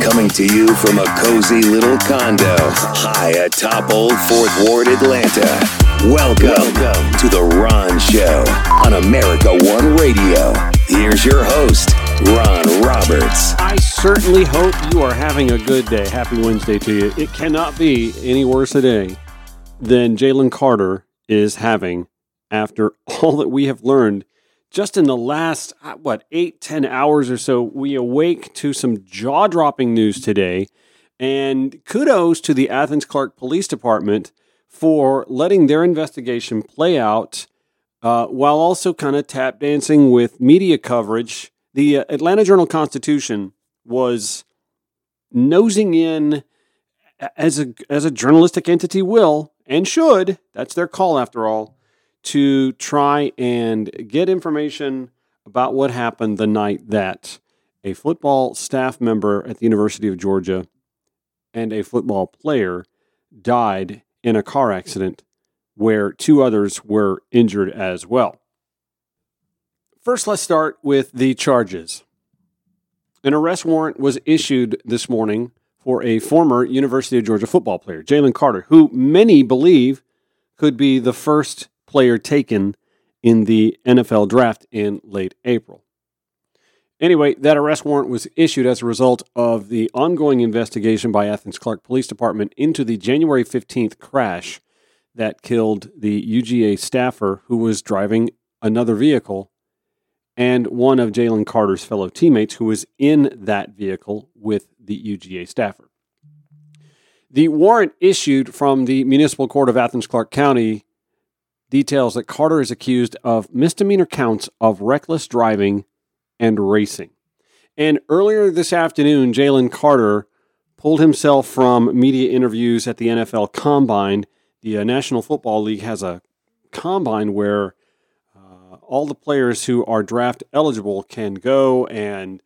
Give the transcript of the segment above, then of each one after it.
Coming to you from a cozy little condo high atop Old Fourth Ward, Atlanta. Welcome, Welcome to The Ron Show on America One Radio. Here's your host, Ron Roberts. I certainly hope you are having a good day. Happy Wednesday to you. It cannot be any worse a day than Jalen Carter is having after all that we have learned just in the last, uh, what, eight, ten hours or so. We awake to some jaw dropping news today. And kudos to the athens Clarke Police Department for letting their investigation play out uh, while also kind of tap dancing with media coverage the uh, Atlanta Journal Constitution was nosing in as a as a journalistic entity will and should that's their call after all to try and get information about what happened the night that a football staff member at the University of Georgia and a football player died in a car accident where two others were injured as well. First, let's start with the charges. An arrest warrant was issued this morning for a former University of Georgia football player, Jalen Carter, who many believe could be the first player taken in the NFL draft in late April. Anyway, that arrest warrant was issued as a result of the ongoing investigation by Athens Clarke Police Department into the January 15th crash that killed the UGA staffer who was driving another vehicle and one of Jalen Carter's fellow teammates who was in that vehicle with the UGA staffer. The warrant issued from the Municipal Court of Athens Clarke County details that Carter is accused of misdemeanor counts of reckless driving and racing. And earlier this afternoon, Jalen Carter pulled himself from media interviews at the NFL Combine. The uh, National Football League has a combine where all the players who are draft eligible can go and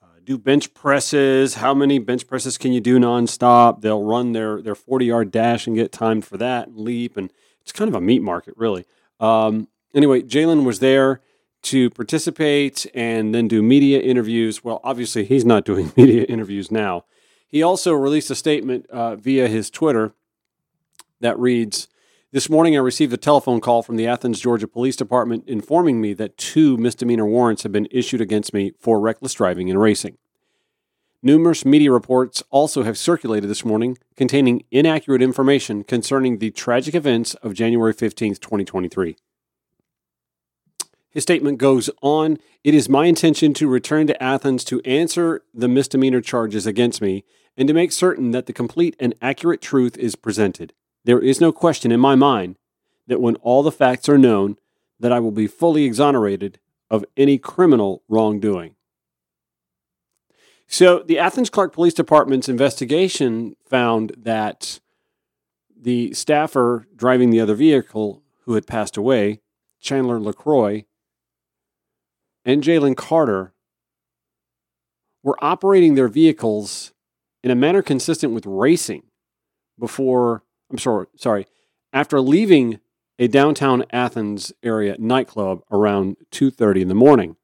uh, do bench presses. How many bench presses can you do nonstop? They'll run their their 40 yard dash and get timed for that and leap. And it's kind of a meat market, really. Um, anyway, Jalen was there to participate and then do media interviews. Well, obviously, he's not doing media interviews now. He also released a statement uh, via his Twitter that reads this morning, I received a telephone call from the Athens, Georgia Police Department informing me that two misdemeanor warrants have been issued against me for reckless driving and racing. Numerous media reports also have circulated this morning containing inaccurate information concerning the tragic events of January 15, 2023. His statement goes on It is my intention to return to Athens to answer the misdemeanor charges against me and to make certain that the complete and accurate truth is presented. There is no question in my mind that when all the facts are known, that I will be fully exonerated of any criminal wrongdoing. So, the Athens Clarke Police Department's investigation found that the staffer driving the other vehicle who had passed away, Chandler LaCroix, and Jalen Carter, were operating their vehicles in a manner consistent with racing before I'm sorry, sorry, after leaving a downtown Athens area nightclub around 2:30 in the morning.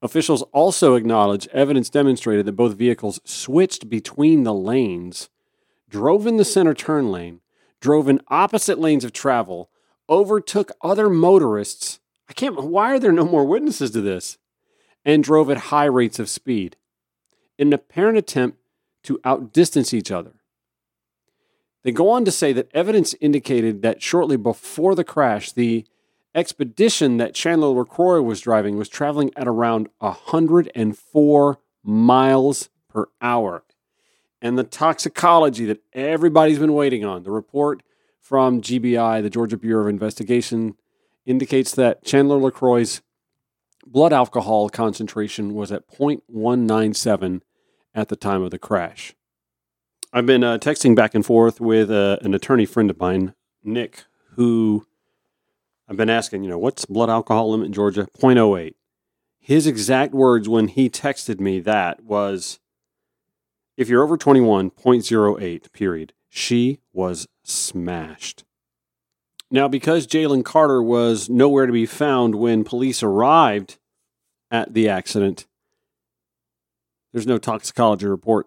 Officials also acknowledge evidence demonstrated that both vehicles switched between the lanes, drove in the center turn lane, drove in opposite lanes of travel, overtook other motorists. I can't why are there no more witnesses to this? And drove at high rates of speed in an apparent attempt to outdistance each other. They go on to say that evidence indicated that shortly before the crash, the expedition that Chandler LaCroix was driving was traveling at around 104 miles per hour. And the toxicology that everybody's been waiting on, the report from GBI, the Georgia Bureau of Investigation, indicates that Chandler LaCroix's blood alcohol concentration was at 0.197 at the time of the crash. I've been uh, texting back and forth with uh, an attorney friend of mine, Nick, who I've been asking, you know, what's blood alcohol limit in Georgia? 0.08. His exact words when he texted me that was, if you're over 21, 0.08, period. She was smashed. Now, because Jalen Carter was nowhere to be found when police arrived at the accident, there's no toxicology report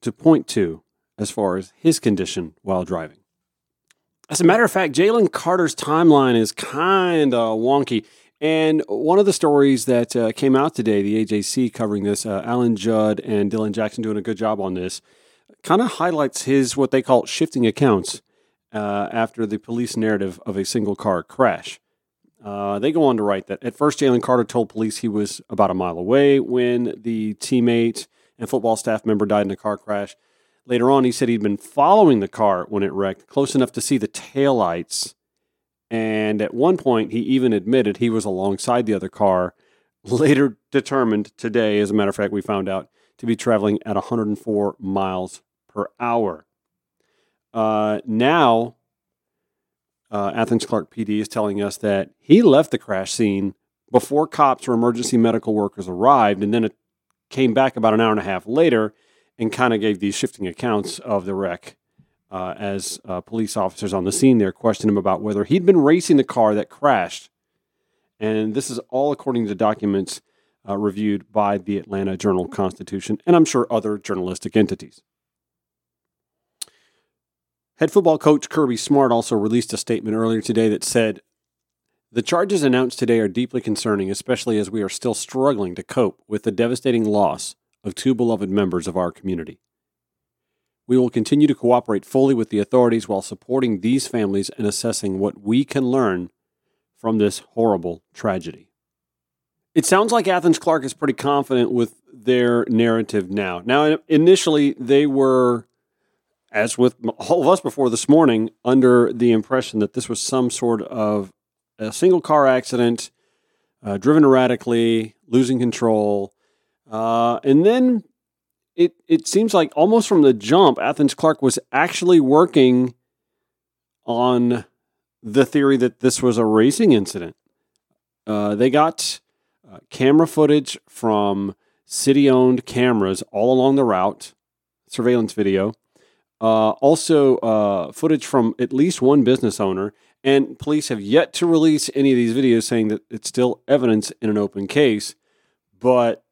to point to as far as his condition while driving. As a matter of fact, Jalen Carter's timeline is kind of wonky. And one of the stories that uh, came out today, the AJC covering this, uh, Alan Judd and Dylan Jackson doing a good job on this, kind of highlights his what they call shifting accounts uh, after the police narrative of a single car crash. Uh, they go on to write that at first, Jalen Carter told police he was about a mile away when the teammate and football staff member died in a car crash. Later on, he said he'd been following the car when it wrecked, close enough to see the taillights. And at one point, he even admitted he was alongside the other car, later determined today, as a matter of fact, we found out, to be traveling at 104 miles per hour. Uh, now, uh, Athens Clarke PD is telling us that he left the crash scene before cops or emergency medical workers arrived, and then it came back about an hour and a half later and kind of gave these shifting accounts of the wreck uh, as uh, police officers on the scene there questioned him about whether he'd been racing the car that crashed. And this is all according to documents uh, reviewed by the Atlanta Journal Constitution and I'm sure other journalistic entities. Head football coach Kirby Smart also released a statement earlier today that said, The charges announced today are deeply concerning, especially as we are still struggling to cope with the devastating loss of two beloved members of our community. We will continue to cooperate fully with the authorities while supporting these families and assessing what we can learn from this horrible tragedy. It sounds like Athens Clarke is pretty confident with their narrative now. Now, initially, they were, as with all of us before this morning, under the impression that this was some sort of a single car accident, uh, driven erratically, losing control, uh, and then it it seems like almost from the jump, Athens Clarke was actually working on the theory that this was a racing incident. Uh, they got uh, camera footage from city owned cameras all along the route, surveillance video. Uh, also, uh, footage from at least one business owner. And police have yet to release any of these videos saying that it's still evidence in an open case. But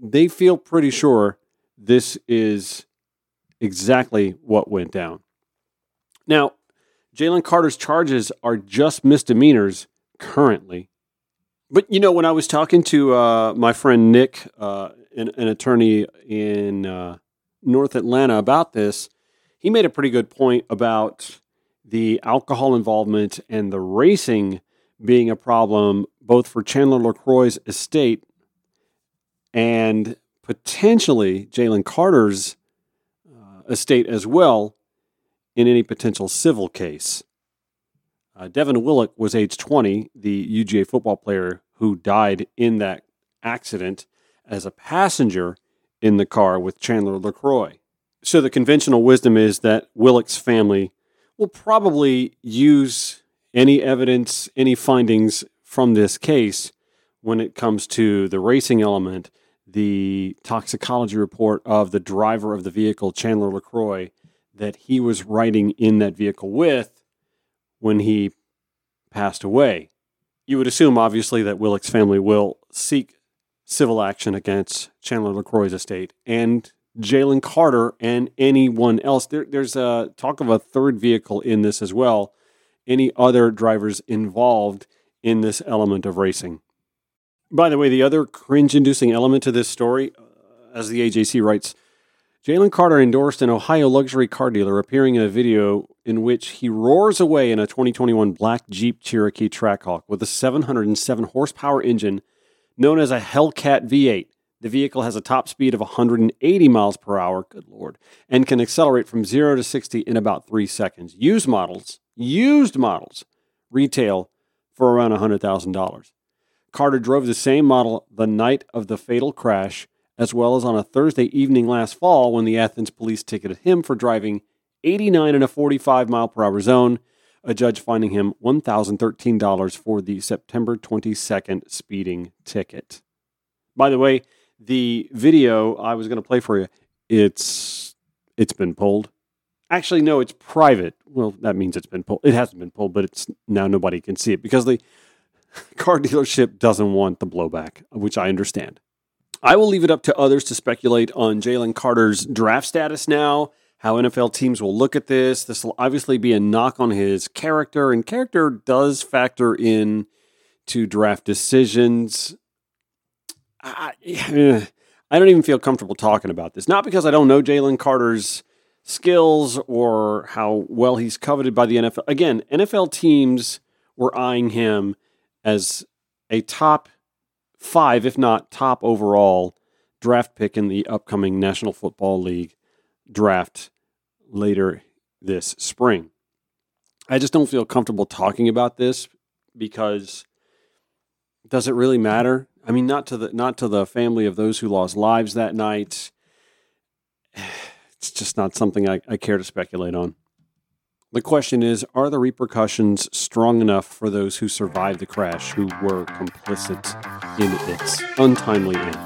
they feel pretty sure this is exactly what went down. Now, Jalen Carter's charges are just misdemeanors currently. But, you know, when I was talking to uh, my friend Nick, uh, an, an, attorney in uh, North Atlanta, about this, he made a pretty good point about the alcohol involvement and the racing being a problem both for Chandler LaCroix's estate and potentially Jalen Carter's uh, estate as well in any potential civil case. Uh, Devin Willock was age 20, the UGA football player who died in that accident as a passenger in the car with Chandler LaCroix. So the conventional wisdom is that Willock's family will probably use any evidence, any findings from this case when it comes to the racing element the toxicology report of the driver of the vehicle, Chandler LaCroix, that he was riding in that vehicle with when he passed away. You would assume, obviously, that Willock's family will seek civil action against Chandler LaCroix's estate and Jalen Carter and anyone else. There, there's a talk of a third vehicle in this as well. Any other drivers involved in this element of racing. By the way, the other cringe inducing element to this story, uh, as the AJC writes, Jalen Carter endorsed an Ohio luxury car dealer appearing in a video in which he roars away in a 2021 black Jeep Cherokee Trackhawk with a 707 horsepower engine known as a Hellcat V8. The vehicle has a top speed of 180 miles per hour, good lord, and can accelerate from 0 to 60 in about 3 seconds. Used models, used models retail for around $100,000. Carter drove the same model the night of the fatal crash, as well as on a Thursday evening last fall when the Athens police ticketed him for driving 89 in a 45 mile per hour zone, a judge finding him $1,013 for the September 22nd speeding ticket. By the way, the video I was going to play for you, it's it's been pulled. Actually, no, it's private. Well, that means it's been pulled. It hasn't been pulled, but it's now nobody can see it because the car dealership doesn't want the blowback, which I understand. I will leave it up to others to speculate on Jalen Carter's draft status now, how NFL teams will look at this. This will obviously be a knock on his character, and character does factor in to draft decisions. I, I don't even feel comfortable talking about this. Not because I don't know Jalen Carter's skills or how well he's coveted by the NFL. Again, NFL teams were eyeing him as a top five, if not top overall draft pick in the upcoming National Football League draft later this spring. I just don't feel comfortable talking about this because does it really matter? I mean, not to the not to the family of those who lost lives that night. It's just not something I, I care to speculate on. The question is Are the repercussions strong enough for those who survived the crash, who were complicit in its untimely end?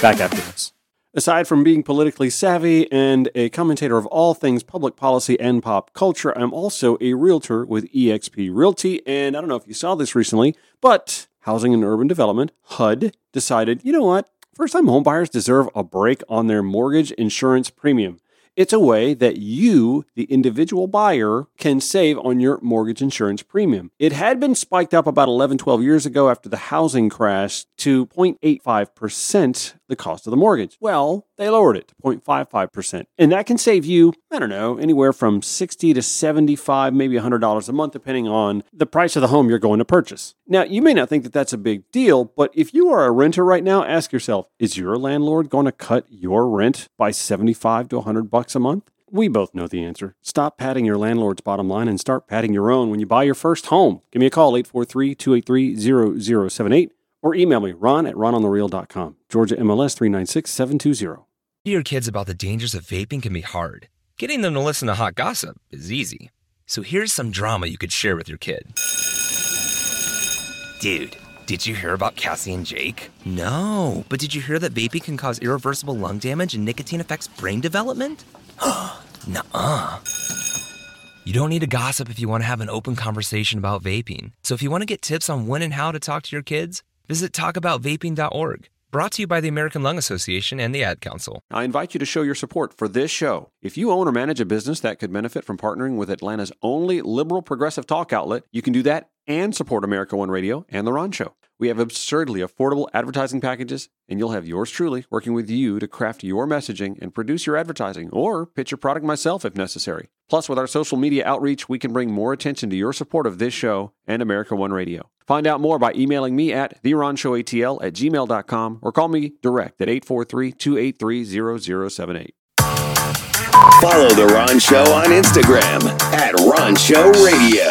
Back after this. Aside from being politically savvy and a commentator of all things public policy and pop culture, I'm also a realtor with eXp Realty. And I don't know if you saw this recently, but Housing and Urban Development, HUD, decided, you know what? First time homebuyers deserve a break on their mortgage insurance premium. It's a way that you, the individual buyer, can save on your mortgage insurance premium. It had been spiked up about 11, 12 years ago after the housing crash to 0.85% the cost of the mortgage. Well, they lowered it to 0.55%. And that can save you, I don't know, anywhere from 60 to 75, maybe $100 a month, depending on the price of the home you're going to purchase. Now, you may not think that that's a big deal, but if you are a renter right now, ask yourself, is your landlord going to cut your rent by 75 to 100 bucks a month? We both know the answer. Stop padding your landlord's bottom line and start padding your own when you buy your first home. Give me a call, 843 283 0078, or email me, ron at rononthereal.com. Georgia MLS 396720. your kids about the dangers of vaping can be hard. Getting them to listen to hot gossip is easy. So here's some drama you could share with your kid. Dude, did you hear about Cassie and Jake? No, but did you hear that vaping can cause irreversible lung damage and nicotine affects brain development? Nuh-uh. You don't need to gossip if you want to have an open conversation about vaping. So if you want to get tips on when and how to talk to your kids, visit talkaboutvaping.org. Brought to you by the American Lung Association and the Ad Council. I invite you to show your support for this show. If you own or manage a business that could benefit from partnering with Atlanta's only liberal progressive talk outlet, you can do that and support America One Radio and The Ron Show. We have absurdly affordable advertising packages, and you'll have yours truly working with you to craft your messaging and produce your advertising or pitch your product myself if necessary. Plus, with our social media outreach, we can bring more attention to your support of this show and America One Radio. Find out more by emailing me at theronshowatl at gmail.com or call me direct at 843-283-0078. Follow The Ron Show on Instagram at Ron Show Radio.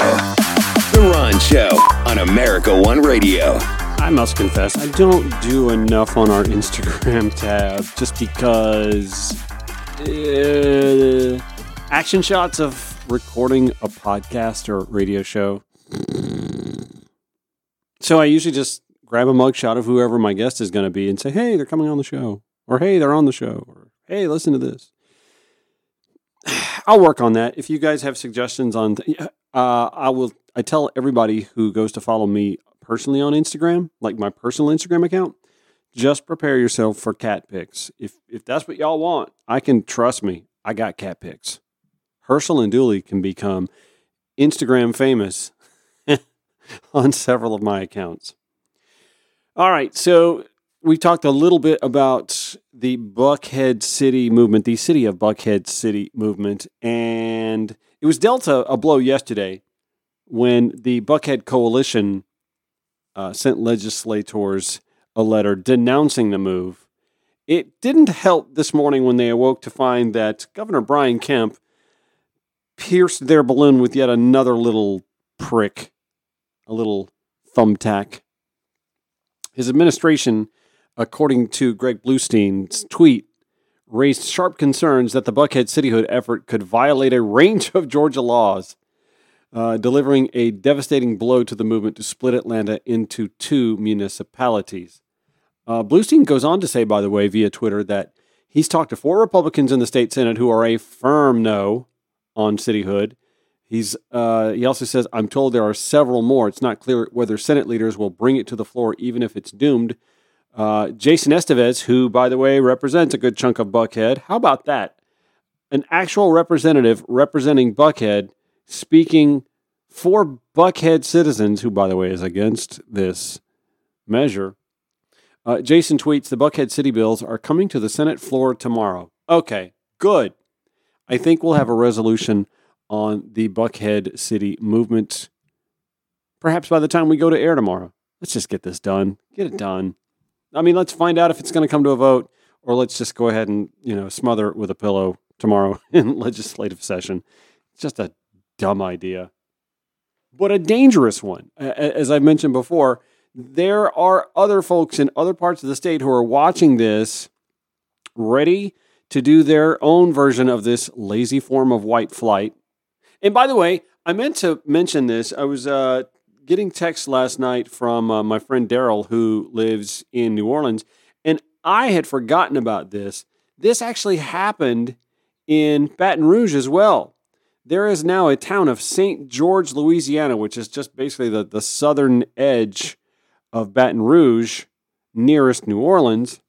The Ron Show on America One Radio. I must confess, I don't do enough on our Instagram tab just because uh, action shots of recording a podcast or radio show. So I usually just grab a mugshot of whoever my guest is going to be and say, hey, they're coming on the show. Or hey, they're on the show. Or hey, listen to this. I'll work on that. If you guys have suggestions on, th- uh, I will. I tell everybody who goes to follow me personally on Instagram, like my personal Instagram account, just prepare yourself for cat pics. If if that's what y'all want, I can trust me. I got cat pics. Herschel and Dooley can become Instagram famous on several of my accounts. All right, so we talked a little bit about the Buckhead City movement, the city of Buckhead City movement, and it was dealt a, a blow yesterday when the Buckhead Coalition uh, sent legislators a letter denouncing the move. It didn't help this morning when they awoke to find that Governor Brian Kemp pierced their balloon with yet another little prick, a little thumbtack. His administration, according to Greg Bluestein's tweet, raised sharp concerns that the Buckhead cityhood effort could violate a range of Georgia laws, uh, delivering a devastating blow to the movement to split Atlanta into two municipalities. Uh, Bluestein goes on to say, by the way, via Twitter, that he's talked to four Republicans in the state Senate who are a firm no on cityhood. He's uh, he also says, I'm told there are several more. It's not clear whether Senate leaders will bring it to the floor, even if it's doomed. Uh, Jason Esteves, who, by the way, represents a good chunk of Buckhead. How about that? An actual representative representing Buckhead speaking for Buckhead citizens, who, by the way, is against this measure. Uh, Jason tweets The Buckhead City bills are coming to the Senate floor tomorrow. Okay, good. I think we'll have a resolution on the Buckhead City movement perhaps by the time we go to air tomorrow. Let's just get this done. Get it done. I mean, let's find out if it's going to come to a vote, or let's just go ahead and you know smother it with a pillow tomorrow in legislative session. Just a dumb idea, but a dangerous one. As I've mentioned before, there are other folks in other parts of the state who are watching this, ready to do their own version of this lazy form of white flight. And by the way, I meant to mention this. I was uh, getting text last night from uh, my friend Daryl, who lives in New Orleans, and I had forgotten about this. This actually happened in Baton Rouge as well. There is now a town of St. George, Louisiana, which is just basically the, the southern edge of Baton Rouge, nearest New Orleans.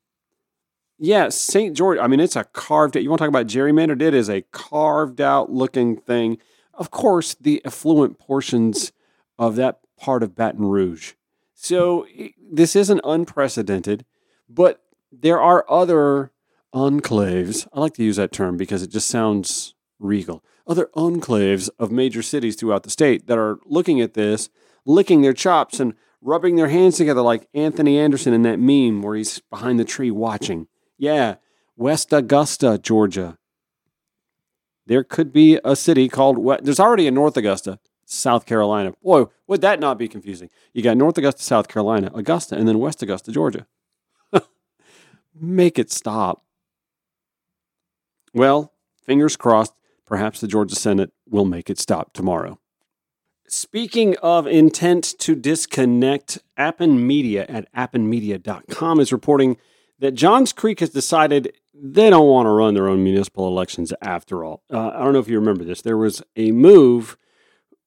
Yeah, St. George. I mean, it's a carved. You want to talk about gerrymandered? It is a carved out looking thing. Of course, the affluent portions of that part of Baton Rouge. So this isn't unprecedented, but there are other enclaves. I like to use that term because it just sounds regal. Other enclaves of major cities throughout the state that are looking at this, licking their chops and rubbing their hands together like Anthony Anderson in that meme where he's behind the tree watching. Yeah, West Augusta, Georgia. There could be a city called. There's already a North Augusta. South Carolina. Boy, would that not be confusing? You got North Augusta, South Carolina, Augusta, and then West Augusta, Georgia. Make it stop. Well, fingers crossed, perhaps the Georgia Senate will make it stop tomorrow. Speaking of intent to disconnect, Appen Media at appenmedia.com is reporting that Johns Creek has decided they don't want to run their own municipal elections after all. Uh, I don't know if you remember this. There was a move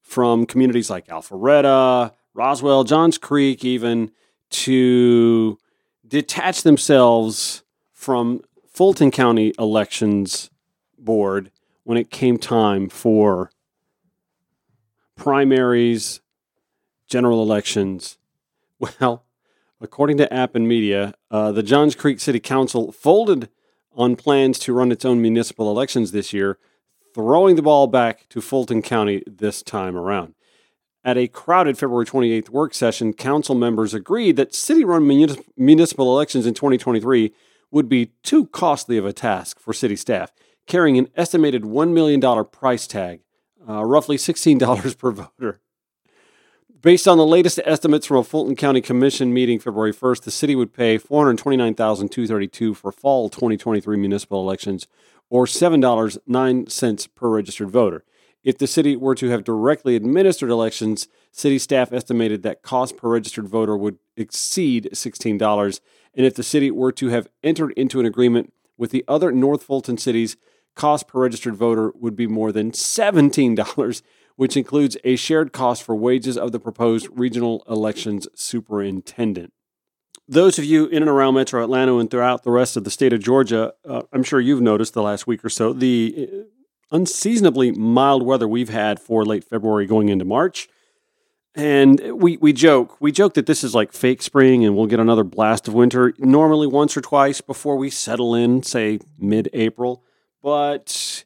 from communities like Alpharetta, Roswell, Johns Creek, even to detach themselves from Fulton County Elections Board when it came time for primaries, general elections. Well, according to Appen Media, uh, the Johns Creek City Council folded on plans to run its own municipal elections this year throwing the ball back to Fulton County this time around. At a crowded February 28th work session, council members agreed that city run municipal elections in 2023 would be too costly of a task for city staff, carrying an estimated $1 million price tag, uh, roughly $16 per voter. Based on the latest estimates from a Fulton County Commission meeting February 1st, the city would pay 429,232 for fall 2023 municipal elections, or $7.09 per registered voter. If the city were to have directly administered elections, city staff estimated that cost per registered voter would exceed $16. And if the city were to have entered into an agreement with the other North Fulton cities, cost per registered voter would be more than $17, which includes a shared cost for wages of the proposed regional elections superintendent those of you in and around Metro Atlanta and throughout the rest of the state of Georgia, uh, I'm sure you've noticed the last week or so the uh, unseasonably mild weather we've had for late February going into March. And we, we joke, we joke that this is like fake spring and we'll get another blast of winter normally once or twice before we settle in, say mid April. But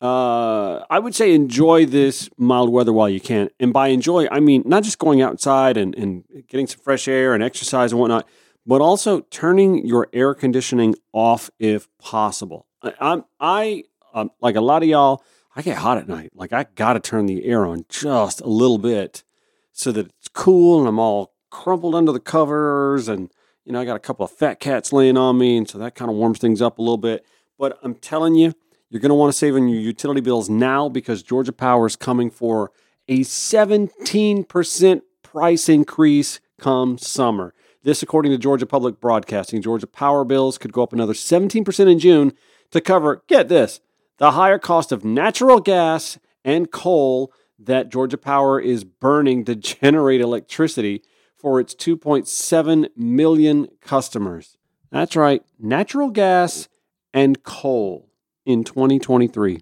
uh, I would say enjoy this mild weather while you can. And by enjoy, I mean not just going outside and, and getting some fresh air and exercise and whatnot, but also turning your air conditioning off if possible. I, I'm, I, um, like a lot of y'all, I get hot at night. Like I got to turn the air on just a little bit so that it's cool and I'm all crumpled under the covers and you know I got a couple of fat cats laying on me and so that kind of warms things up a little bit. But I'm telling you, you're going to want to save on your utility bills now because Georgia Power is coming for a 17% price increase come summer. This, according to Georgia Public Broadcasting, Georgia Power bills could go up another 17% in June to cover, get this, the higher cost of natural gas and coal that Georgia Power is burning to generate electricity for its 2.7 million customers. That's right, natural gas and coal in 2023.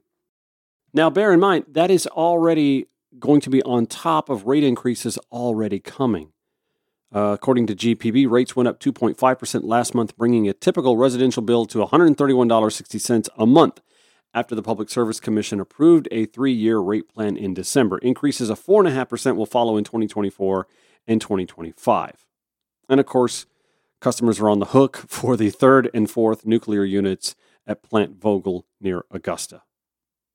Now, bear in mind, that is already going to be on top of rate increases already coming. Uh, according to GPB, rates went up 2.5% last month, bringing a typical residential bill to $131.60 a month after the Public Service Commission approved a three year rate plan in December. Increases of 4.5% will follow in 2024 and 2025. And of course, customers are on the hook for the third and fourth nuclear units at Plant Vogtle near Augusta.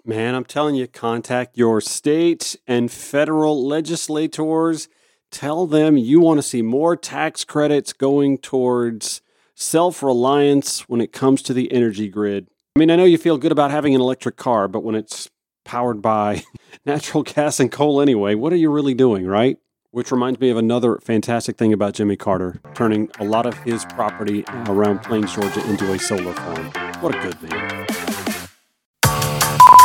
Man, I'm telling you, contact your state and federal legislators. Tell them you want to see more tax credits going towards self reliance when it comes to the energy grid. I mean, I know you feel good about having an electric car, but when it's powered by natural gas and coal anyway, what are you really doing, right? Which reminds me of another fantastic thing about Jimmy Carter, turning a lot of his property around Plains, Georgia into a solar farm. What a good man.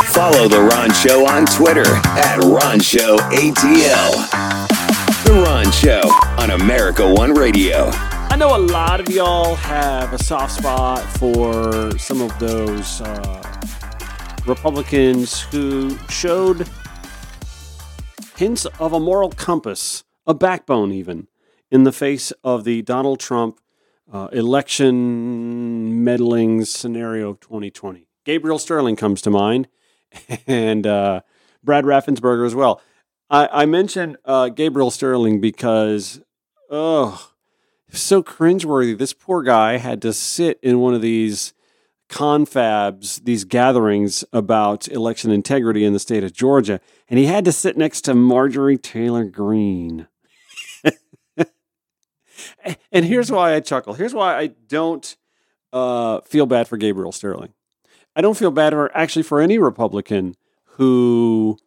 Follow The Ron Show on Twitter at Ron Show ATL. The Ron Show on America One Radio. I know a lot of y'all have a soft spot for some of those uh, Republicans who showed hints of a moral compass, a backbone even, in the face of the Donald Trump uh, election meddling scenario of 2020. Gabriel Sterling comes to mind and uh, Brad Raffensperger as well. I, I mention uh, Gabriel Sterling because, oh, so cringeworthy. This poor guy had to sit in one of these confabs, these gatherings about election integrity in the state of Georgia, and he had to sit next to Marjorie Taylor Greene. and here's why I chuckle. Here's why I don't uh, feel bad for Gabriel Sterling. I don't feel bad for actually for any Republican who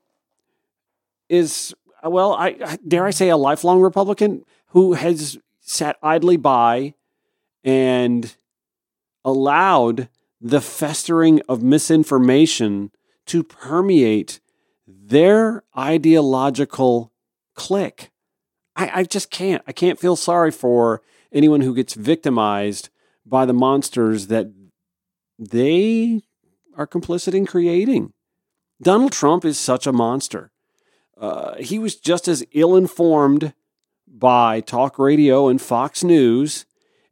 is well, I dare I say a lifelong Republican who has sat idly by and allowed the festering of misinformation to permeate their ideological clique. I, I just can't. I can't feel sorry for anyone who gets victimized by the monsters that they are complicit in creating. Donald Trump is such a monster. Uh, he was just as ill informed by talk radio and Fox News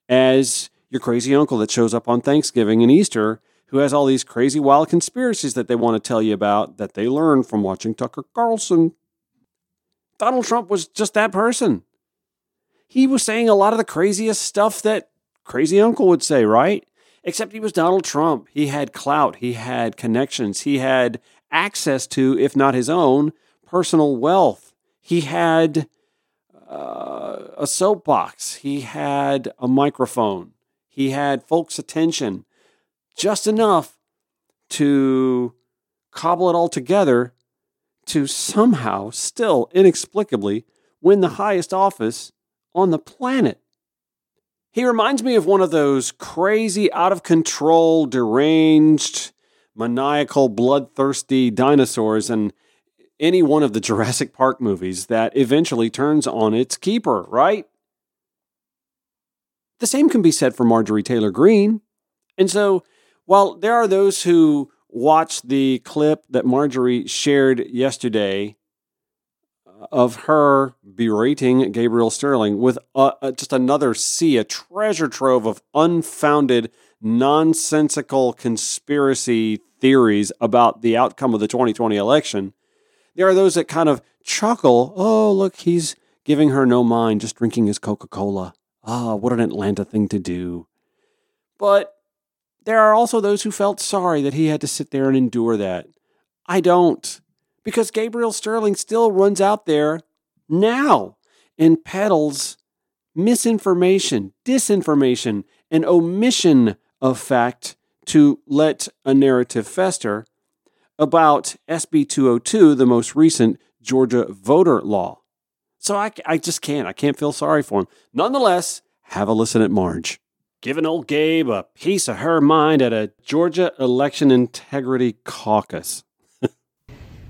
as your crazy uncle that shows up on Thanksgiving and Easter who has all these crazy wild conspiracies that they want to tell you about that they learned from watching Tucker Carlson. Donald Trump was just that person. He was saying a lot of the craziest stuff that crazy uncle would say, right? Except he was Donald Trump. He had clout, he had connections, he had access to, if not his own, personal wealth. He had uh, a soapbox, he had a microphone, he had folks' attention, just enough to cobble it all together to somehow, still inexplicably, win the highest office on the planet. He reminds me of one of those crazy, out of control, deranged, maniacal, bloodthirsty dinosaurs in any one of the Jurassic Park movies that eventually turns on its keeper, right? The same can be said for Marjorie Taylor Greene. And so, while there are those who watched the clip that Marjorie shared yesterday uh, of her berating Gabriel Sterling with a, a, just another sea, a treasure trove of unfounded, nonsensical conspiracy theories about the outcome of the 2020 election. There are those that kind of chuckle, oh, look, he's giving her no mind, just drinking his Coca Cola. Ah, oh, what an Atlanta thing to do. But there are also those who felt sorry that he had to sit there and endure that. I don't because Gabriel Sterling still runs out there now and peddles misinformation, disinformation, and omission of fact to let a narrative fester about SB 202, the most recent Georgia voter law. So I, I just can't. I can't feel sorry for him. Nonetheless, have a listen at Marge. Giving old Gabe a piece of her mind at a Georgia election integrity caucus.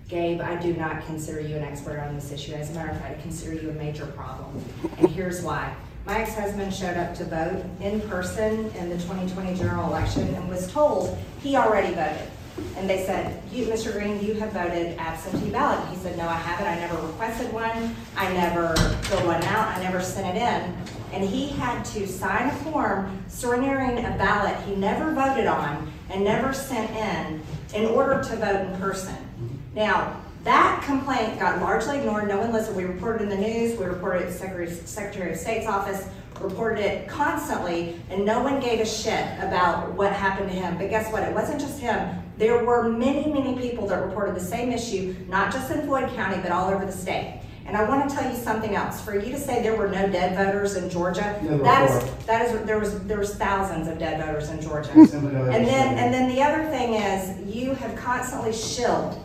Gabe, I do not consider you an expert on this issue. As a matter of fact, I consider you a major problem. And here's why. My ex-husband showed up to vote in person in the 2020 general election and was told he already voted. And they said, Mr. Greene, you have voted absentee ballot. He said, no, I haven't. I never requested one. I never filled one out. I never sent it in. And he had to sign a form surrendering a ballot he never voted on and never sent in in order to vote in person. Now, that complaint got largely ignored. No one listened. We reported in the news, we reported it to the Secretary of State's office, reported it constantly, and no one gave a shit about what happened to him. But guess what? It wasn't just him. There were many, many people that reported the same issue, not just in Floyd County, but all over the state. And I want to tell you something else. For you to say there were no dead voters in Georgia, that is that is there was there was thousands of dead voters in Georgia. and then and then the other thing is you have constantly shilled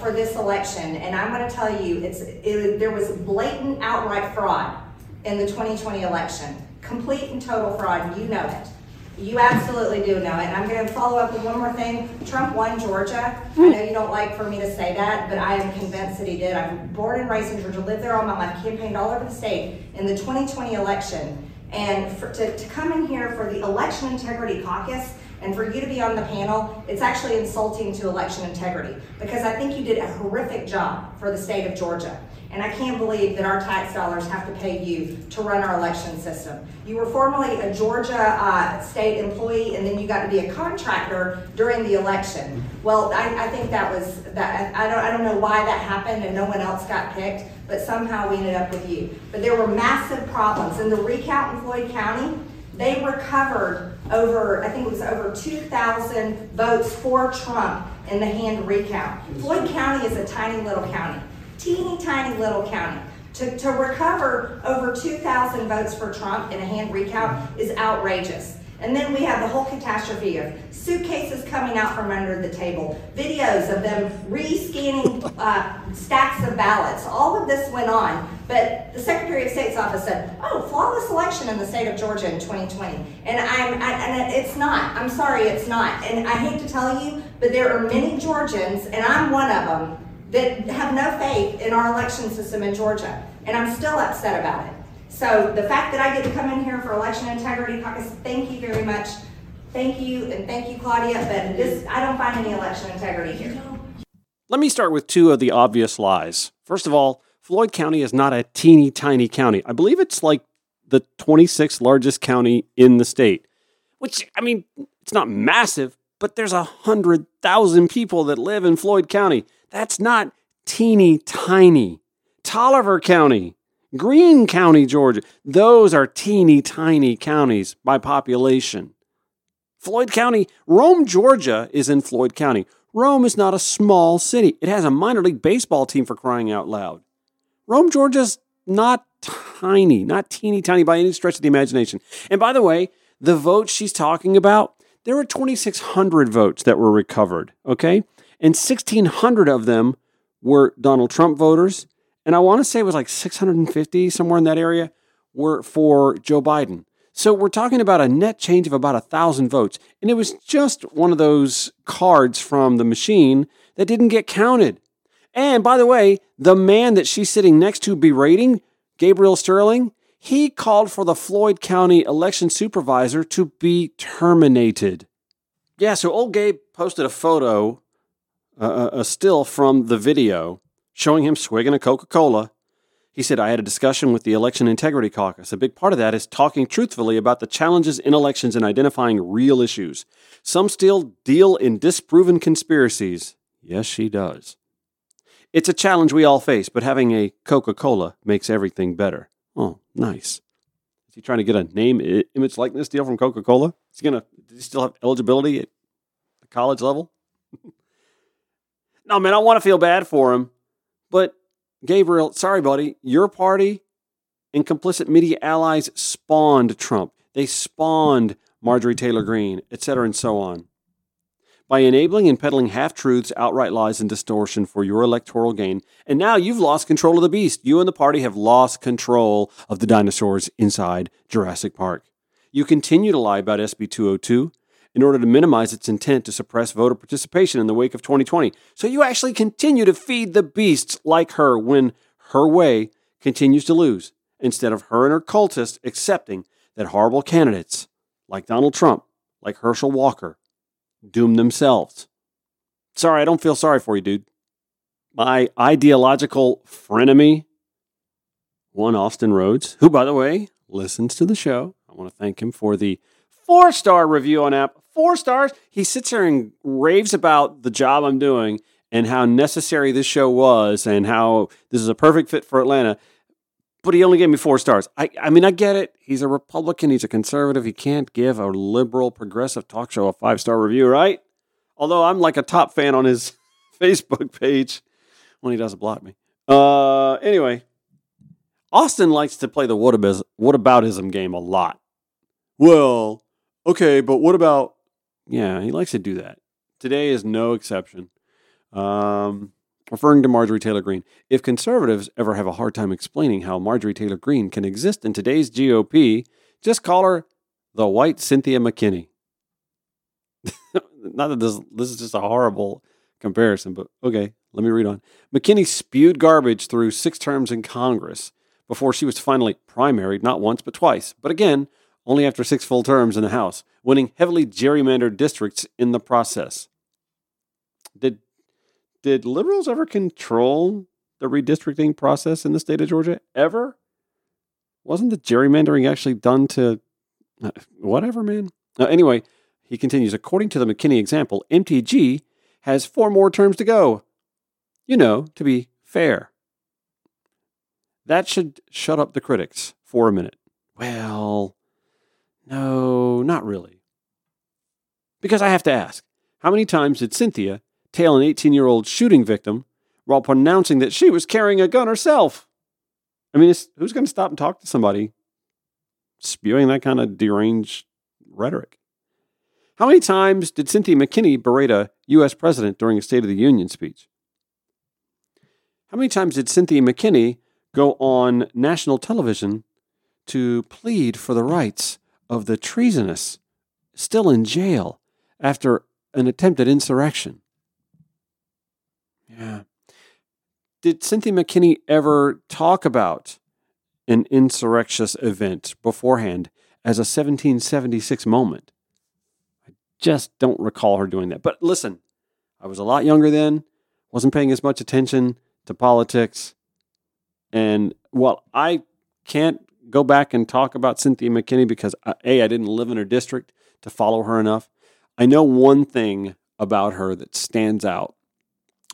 for this election, and I'm going to tell you, it's it, there was blatant outright fraud in the 2020 election, complete and total fraud. You know it. You absolutely do know it. I'm going to follow up with one more thing. Trump won Georgia. I know you don't like for me to say that, but I am convinced that he did. I'm born and raised in Georgia, lived there all my life, campaigned all over the state in the 2020 election. And for, to, to come in here for the Election Integrity Caucus and for you to be on the panel, it's actually insulting to election integrity because I think you did a horrific job for the state of Georgia. And I can't believe that our tax dollars have to pay you to run our election system. You were formerly a Georgia uh, state employee, and then you got to be a contractor during the election. Well, I, I think that was that. I don't. I don't know why that happened, and no one else got picked. But somehow we ended up with you. But there were massive problems in the recount in Floyd County. They recovered over, I think it was over 2,000 votes for Trump in the hand recount. Floyd County is a tiny little county, teeny tiny little county. To, to recover over 2,000 votes for Trump in a hand recount is outrageous. And then we have the whole catastrophe of suitcases coming out from under the table, videos of them re-scanning uh, stacks of ballots. All of this went on, but the Secretary of State's office said, "Oh, flawless election in the state of Georgia in 2020," and I'm I, and it's not. I'm sorry, it's not. And I hate to tell you, but there are many Georgians, and I'm one of them, that have no faith in our election system in Georgia, and I'm still upset about it. So the fact that I get to come in here for election integrity caucus, thank you very much. Thank you, and thank you, Claudia. But this, I don't find any election integrity here. Let me start with two of the obvious lies. First of all, Floyd County is not a teeny tiny county. I believe it's like the 26th largest county in the state, which, I mean, it's not massive, but there's a hundred thousand people that live in Floyd County. That's not teeny tiny. Taliaferro County, Greene County, Georgia. Those are teeny tiny counties by population. Floyd County, Rome, Georgia is in Floyd County. Rome is not a small city. It has a minor league baseball team for crying out loud. Rome, Georgia's not tiny, not teeny tiny by any stretch of the imagination. And by the way, the votes she's talking about, there were 2,600 votes that were recovered, okay? And 1,600 of them were Donald Trump voters, and I want to say it was like 650 somewhere in that area were for Joe Biden. So we're talking about a net change of about a thousand votes, and it was just one of those cards from the machine that didn't get counted. And by the way, the man that she's sitting next to berating, Gabriel Sterling, he called for the Floyd County election supervisor to be terminated. Yeah, so old Gabe posted a photo, uh, a still from the video showing him swigging a Coca Cola. He said, I had a discussion with the Election Integrity Caucus. A big part of that is talking truthfully about the challenges in elections and identifying real issues. Some still deal in disproven conspiracies. Yes, she does. It's a challenge we all face, but having a Coca Cola makes everything better. Oh, nice. Is he trying to get a name, image, likeness deal from Coca Cola? Is he going to, still have eligibility at the college level? No, man, I want to feel bad for him. But Gabriel, sorry, buddy, your party and complicit media allies spawned Trump. They spawned Marjorie Taylor Greene, et cetera, and so on. By enabling and peddling half truths, outright lies, and distortion for your electoral gain. And now you've lost control of the beast. You and the party have lost control of the dinosaurs inside Jurassic Park. You continue to lie about SB 202 in order to minimize its intent to suppress voter participation in the wake of 2020. So you actually continue to feed the beasts like her when her way continues to lose, instead of her and her cultists accepting that horrible candidates like Donald Trump, like Herschel Walker, doom themselves. Sorry, I don't feel sorry for you, dude. My ideological frenemy, one Austin Rhodes, who, by the way, listens to the show. I want to thank him for the four star review on app. Four stars. He sits here and raves about the job I'm doing and how necessary this show was and how this is a perfect fit for Atlanta. But he only gave me four stars. I, I mean, I get it. He's a Republican. He's a conservative. He can't give a liberal, progressive talk show a five star review, right? Although I'm like a top fan on his Facebook page when he doesn't block me. Uh, anyway, Austin likes to play the whataboutism game a lot. Well, okay, but what about? Yeah, he likes to do that. Today is no exception. Um, referring to Marjorie Taylor Greene, if conservatives ever have a hard time explaining how Marjorie Taylor Greene can exist in today's GOP, just call her the white Cynthia McKinney. Not that this this is just a horrible comparison, but okay, let me read on. McKinney spewed garbage through six terms in Congress before she was finally primaried not once but twice, but again, only after six full terms in the House, winning heavily gerrymandered districts in the process. Did did liberals ever control the redistricting process in the state of Georgia? Ever? Wasn't the gerrymandering actually done to uh, whatever, man? Uh, anyway, he continues according to the McKinney example, MTG has four more terms to go. You know, to be fair. That should shut up the critics for a minute. Well, no, not really. Because I have to ask how many times did Cynthia tail an 18 year old shooting victim while pronouncing that she was carrying a gun herself? I mean, who's going to stop and talk to somebody spewing that kind of deranged rhetoric? How many times did Cynthia McKinney berate a U.S. president during a State of the Union speech? How many times did Cynthia McKinney go on national television to plead for the rights of the treasonous still in jail after an attempted insurrection. Yeah. Did Cynthia McKinney ever talk about an insurrectious event beforehand as a 1776 moment? I just don't recall her doing that. But listen, I was a lot younger then, wasn't paying as much attention to politics. And while I can't go back and talk about Cynthia McKinney because uh, A, I didn't live in her district to follow her enough. I know one thing about her that stands out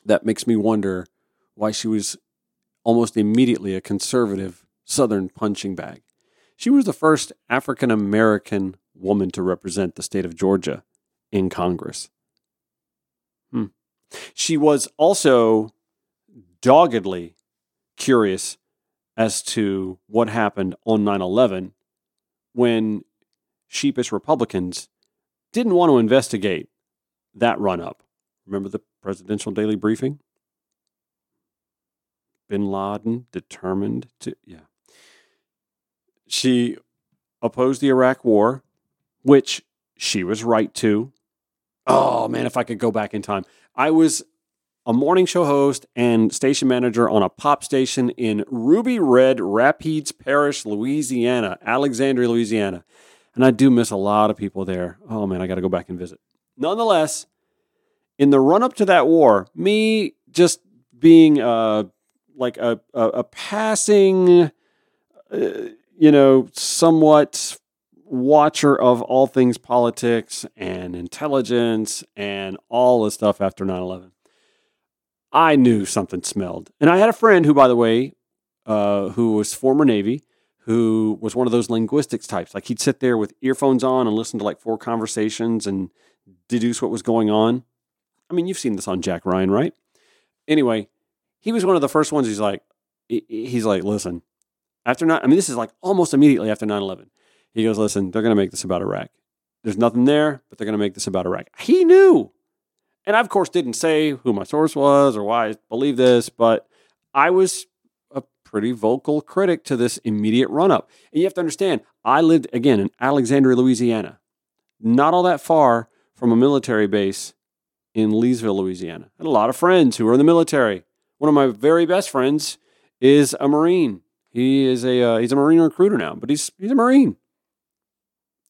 that makes me wonder why she was almost immediately a conservative Southern punching bag. She was the first African American woman to represent the state of Georgia in Congress. Hmm. She was also doggedly curious as to what happened on 9 11 when sheepish Republicans didn't want to investigate that run up. Remember the presidential daily briefing? Bin Laden determined to, yeah. She opposed the Iraq War, which she was right to. Oh man, if I could go back in time. I was a morning show host and station manager on a pop station in Ruby Red Rapides Parish, Louisiana, Alexandria, Louisiana. And I do miss a lot of people there. Oh man, I got to go back and visit. Nonetheless, in the run up to that war, me just being uh, like a, a, a passing, uh, you know, somewhat watcher of all things politics and intelligence and all the stuff after 9 11 I knew something smelled. And I had a friend who, by the way, uh, who was former Navy, who was one of those linguistics types. Like he'd sit there with earphones on and listen to like four conversations and deduce what was going on. I mean, you've seen this on Jack Ryan, right? Anyway, he was one of the first ones. He's like, he's like, listen, after not, I mean, this is like almost immediately after 9 11. He goes, listen, they're going to make this about Iraq. There's nothing there, but they're going to make this about Iraq. He knew. And I, of course, didn't say who my source was or why I believe this, but I was a pretty vocal critic to this immediate run up. And you have to understand, I lived, again, in Alexandria, Louisiana. not all that far from a military base in Leesville, Louisiana. I had a lot of friends who were in the military. One of my very best friends is a Marine. He is a uh, he's a Marine recruiter now, but he's he's a Marine.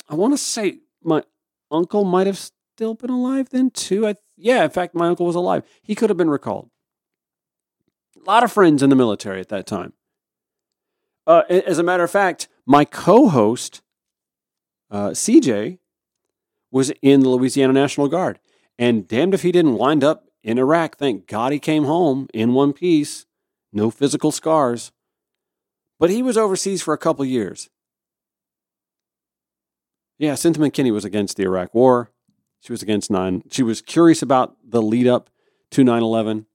I want to say my uncle might have still been alive then too. I, yeah, in fact, my uncle was alive. He could have been recalled. A lot of friends in the military at that time. Uh, as a matter of fact, my co-host uh, CJ was in the Louisiana National Guard, and damned if he didn't wind up in Iraq. Thank God he came home in one piece, no physical scars. But he was overseas for a couple years. Yeah, Cynthia McKinney was against the Iraq War. She was against nine. She was curious about the lead up to 9 11.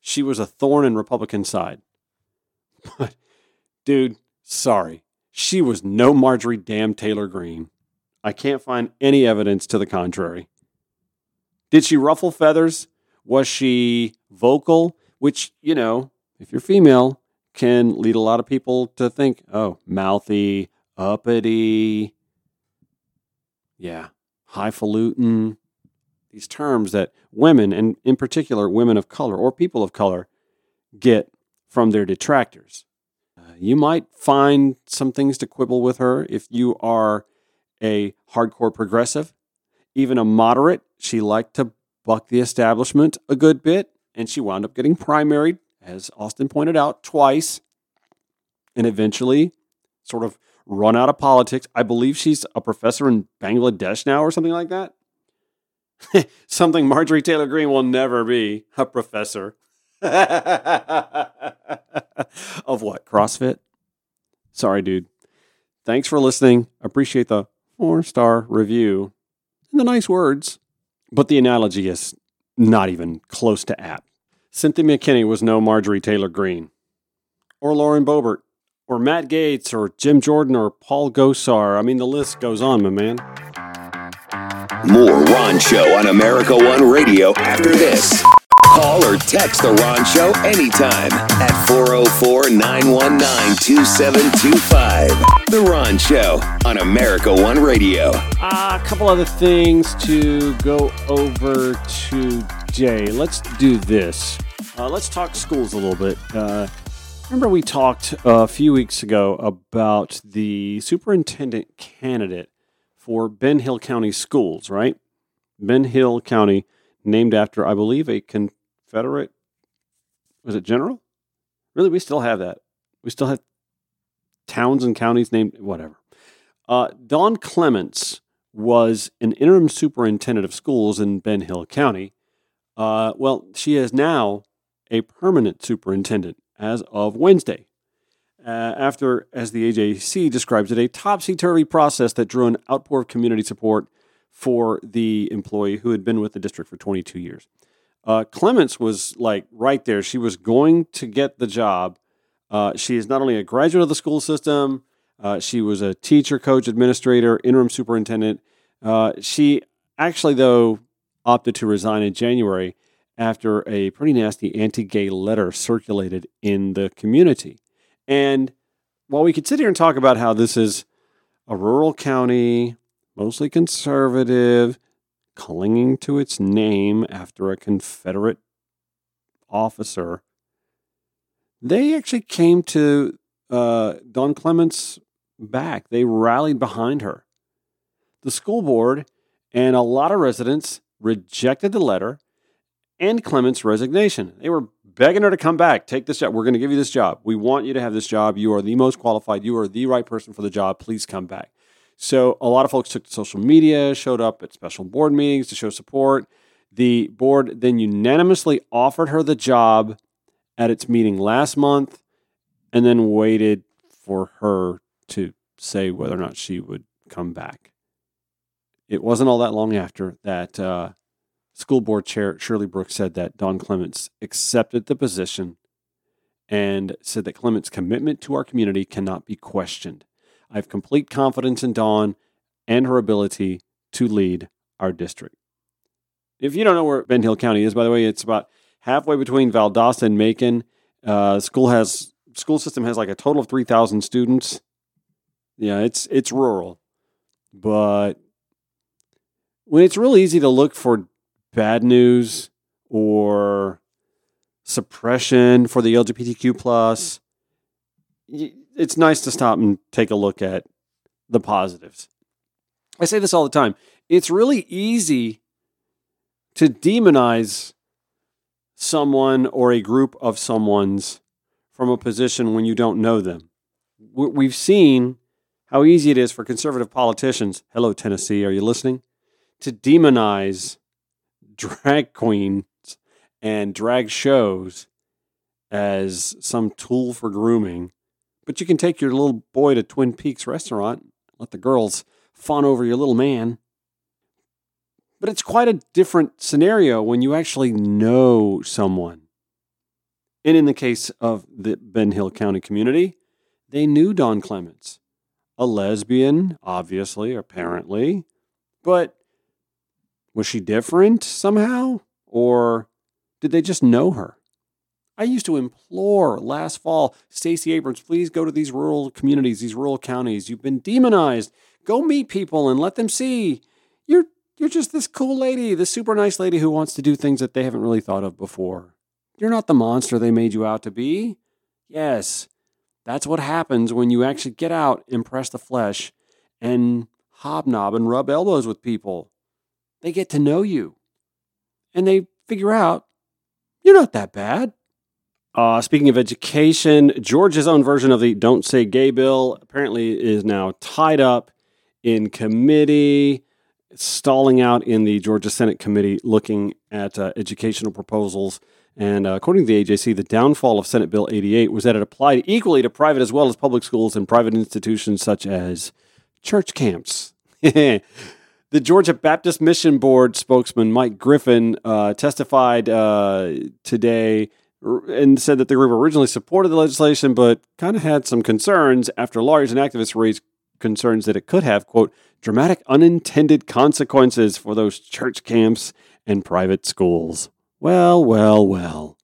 She was a thorn in Republican side. But, dude, sorry. She was no Marjorie Damn Taylor Greene. I can't find any evidence to the contrary. Did she ruffle feathers? Was she vocal? Which, you know, if you're female, can lead a lot of people to think, oh, mouthy, uppity, yeah, highfalutin. These terms that women, and in particular women of color or people of color, get from their detractors. Uh, you might find some things to quibble with her if you are a hardcore progressive, even a moderate. She liked to buck the establishment a good bit, and she wound up getting primaried, as Austin pointed out, twice, and eventually sort of run out of politics. I believe she's a professor in Bangladesh now or something like that. something Marjorie Taylor Greene will never be a professor. of what? CrossFit? Sorry, dude. Thanks for listening. Appreciate the four star review and the nice words. But the analogy is not even close to apt. Cynthia McKinney was no Marjorie Taylor Greene, or Lauren Boebert, or Matt Gaetz or Jim Jordan, or Paul Gosar. I mean, the list goes on, my man. More Ron Show on America One Radio after this. Call or text The Ron Show anytime at 404 919 2725. The Ron Show on America One Radio. Uh, a couple other things to go over today. Let's do this. Uh, let's talk schools a little bit. Uh, remember, we talked a few weeks ago about the superintendent candidate for Ben Hill County Schools, right? Ben Hill County, named after, I believe, a Confederate, was it general? Really, we still have that. We still have towns and counties named whatever. Uh, Dawn Clements was an interim superintendent of schools in Ben Hill County. Uh, well, she is now a permanent superintendent as of Wednesday. Uh, after, as the AJC describes it, a topsy turvy process that drew an outpour of community support for the employee who had been with the district for 22 years. Uh, Clements was like right there. She was going to get the job. Uh, she is not only a graduate of the school system, uh, she was a teacher, coach, administrator, interim superintendent. Uh, she actually, though, opted to resign in January after a pretty nasty anti gay letter circulated in the community. And while we could sit here and talk about how this is a rural county, mostly conservative, clinging to its name after a Confederate officer, they actually came to uh, Dawn Clements' back. They rallied behind her. The school board and a lot of residents rejected the letter and Clements' resignation. They were begging her to come back, take this job. We're going to give you this job. We want you to have this job. You are the most qualified. You are the right person for the job. Please come back. So a lot of folks took to social media, showed up at special board meetings to show support. The board then unanimously offered her the job at its meeting last month and then waited for her to say whether or not she would come back. It wasn't all that long after that uh, school board chair Shirley Brooks said that Dawn Clements accepted the position and said that Clements' commitment to our community cannot be questioned. I have complete confidence in Dawn and her ability to lead our district. If you don't know where Ben Hill County is, by the way, it's about halfway between Valdosta and Macon. Uh, school has school system has like a total of three thousand students. Yeah, it's it's rural, but when it's real easy to look for bad news or suppression for the LGBTQ plus, it's nice to stop and take a look at the positives. I say this all the time. It's really easy to demonize someone or a group of someone's from a position when you don't know them. We've seen how easy it is for conservative politicians, hello, Tennessee, are you listening? To demonize drag queens and drag shows as some tool for grooming. But you can take your little boy to Twin Peaks restaurant, let the girls fawn over your little man. But it's quite a different scenario when you actually know someone. And in the case of the Ben Hill County community, they knew Dawn Clements, a lesbian, obviously, apparently. But was she different somehow? Or did they just know her? I used to implore last fall, Stacey Abrams, please go to these rural communities, these rural counties. You've been demonized. Go meet people and let them see you're you're just this cool lady, this super nice lady who wants to do things that they haven't really thought of before. You're not the monster they made you out to be. Yes, that's what happens when you actually get out, impress the flesh, and hobnob and rub elbows with people. They get to know you. And they figure out you're not that bad. Uh, speaking of education, Georgia's own version of the Don't Say Gay bill apparently is now tied up in committee, stalling out in the Georgia Senate committee looking at uh, educational proposals. And uh, according to the AJC, the downfall of Senate Bill 88 was that it applied equally to private as well as public schools and private institutions such as church camps. the Georgia Baptist Mission Board spokesman Mike Griffin uh, testified uh, today and said that the group originally supported the legislation, but kind of had some concerns after lawyers and activists raised concerns that it could have, quote, dramatic unintended consequences for those church camps and private schools. Well, well, well.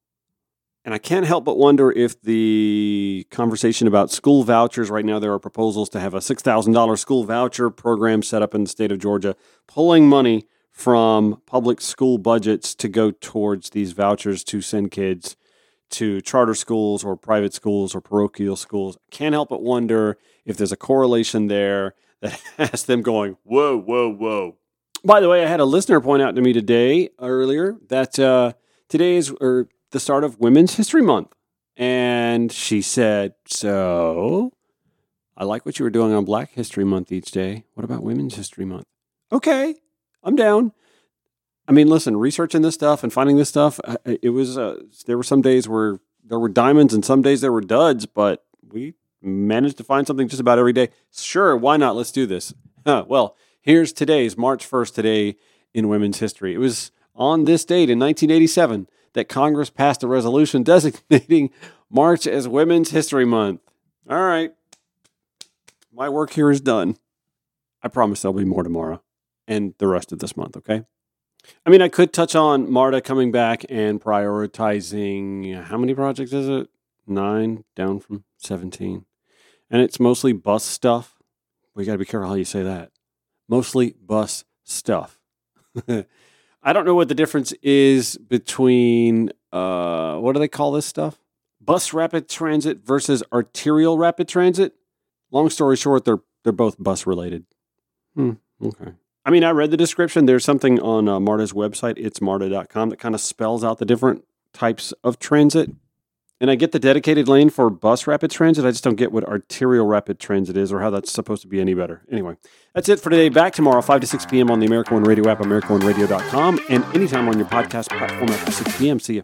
And I can't help but wonder if the conversation about school vouchers right now, there are proposals to have a $6,000 school voucher program set up in the state of Georgia, pulling money from public school budgets to go towards these vouchers to send kids to charter schools or private schools or parochial schools. I can't help but wonder if there's a correlation there that has them going, whoa, whoa, whoa. By the way, I had a listener point out to me today earlier that uh, today is or the start of Women's History Month. And she said, So I like what you were doing on Black History Month each day. What about Women's History Month? Okay, I'm down. I mean, listen, researching this stuff and finding this stuff, uh, it was uh, there were some days where there were diamonds and some days there were duds, but we managed to find something just about every day. Sure, why not? Let's do this. Huh, well, here's today's March 1st today in women's history. It was on this date in 1987 that Congress passed a resolution designating March as Women's History Month. All right. My work here is done. I promise there'll be more tomorrow and the rest of this month, okay? I mean, I could touch on Marta coming back and prioritizing how many projects is it? Nine down from 17. And it's mostly bus stuff. We got to be careful how you say that. Mostly bus stuff. I don't know what the difference is between uh, what do they call this stuff? Bus rapid transit versus arterial rapid transit. Long story short, they're they're both bus related. Hmm, okay. I mean, I read the description. There's something on uh, Marta's website, it's marta.com, that kind of spells out the different types of transit. And I get the dedicated lane for bus rapid transit. I just don't get what arterial rapid transit is or how that's supposed to be any better. Anyway, that's it for today. Back tomorrow, 5 to 6 p.m. on the America One Radio app, AmericaOneRadio.com, and anytime on your podcast platform after 6 p.m. See you.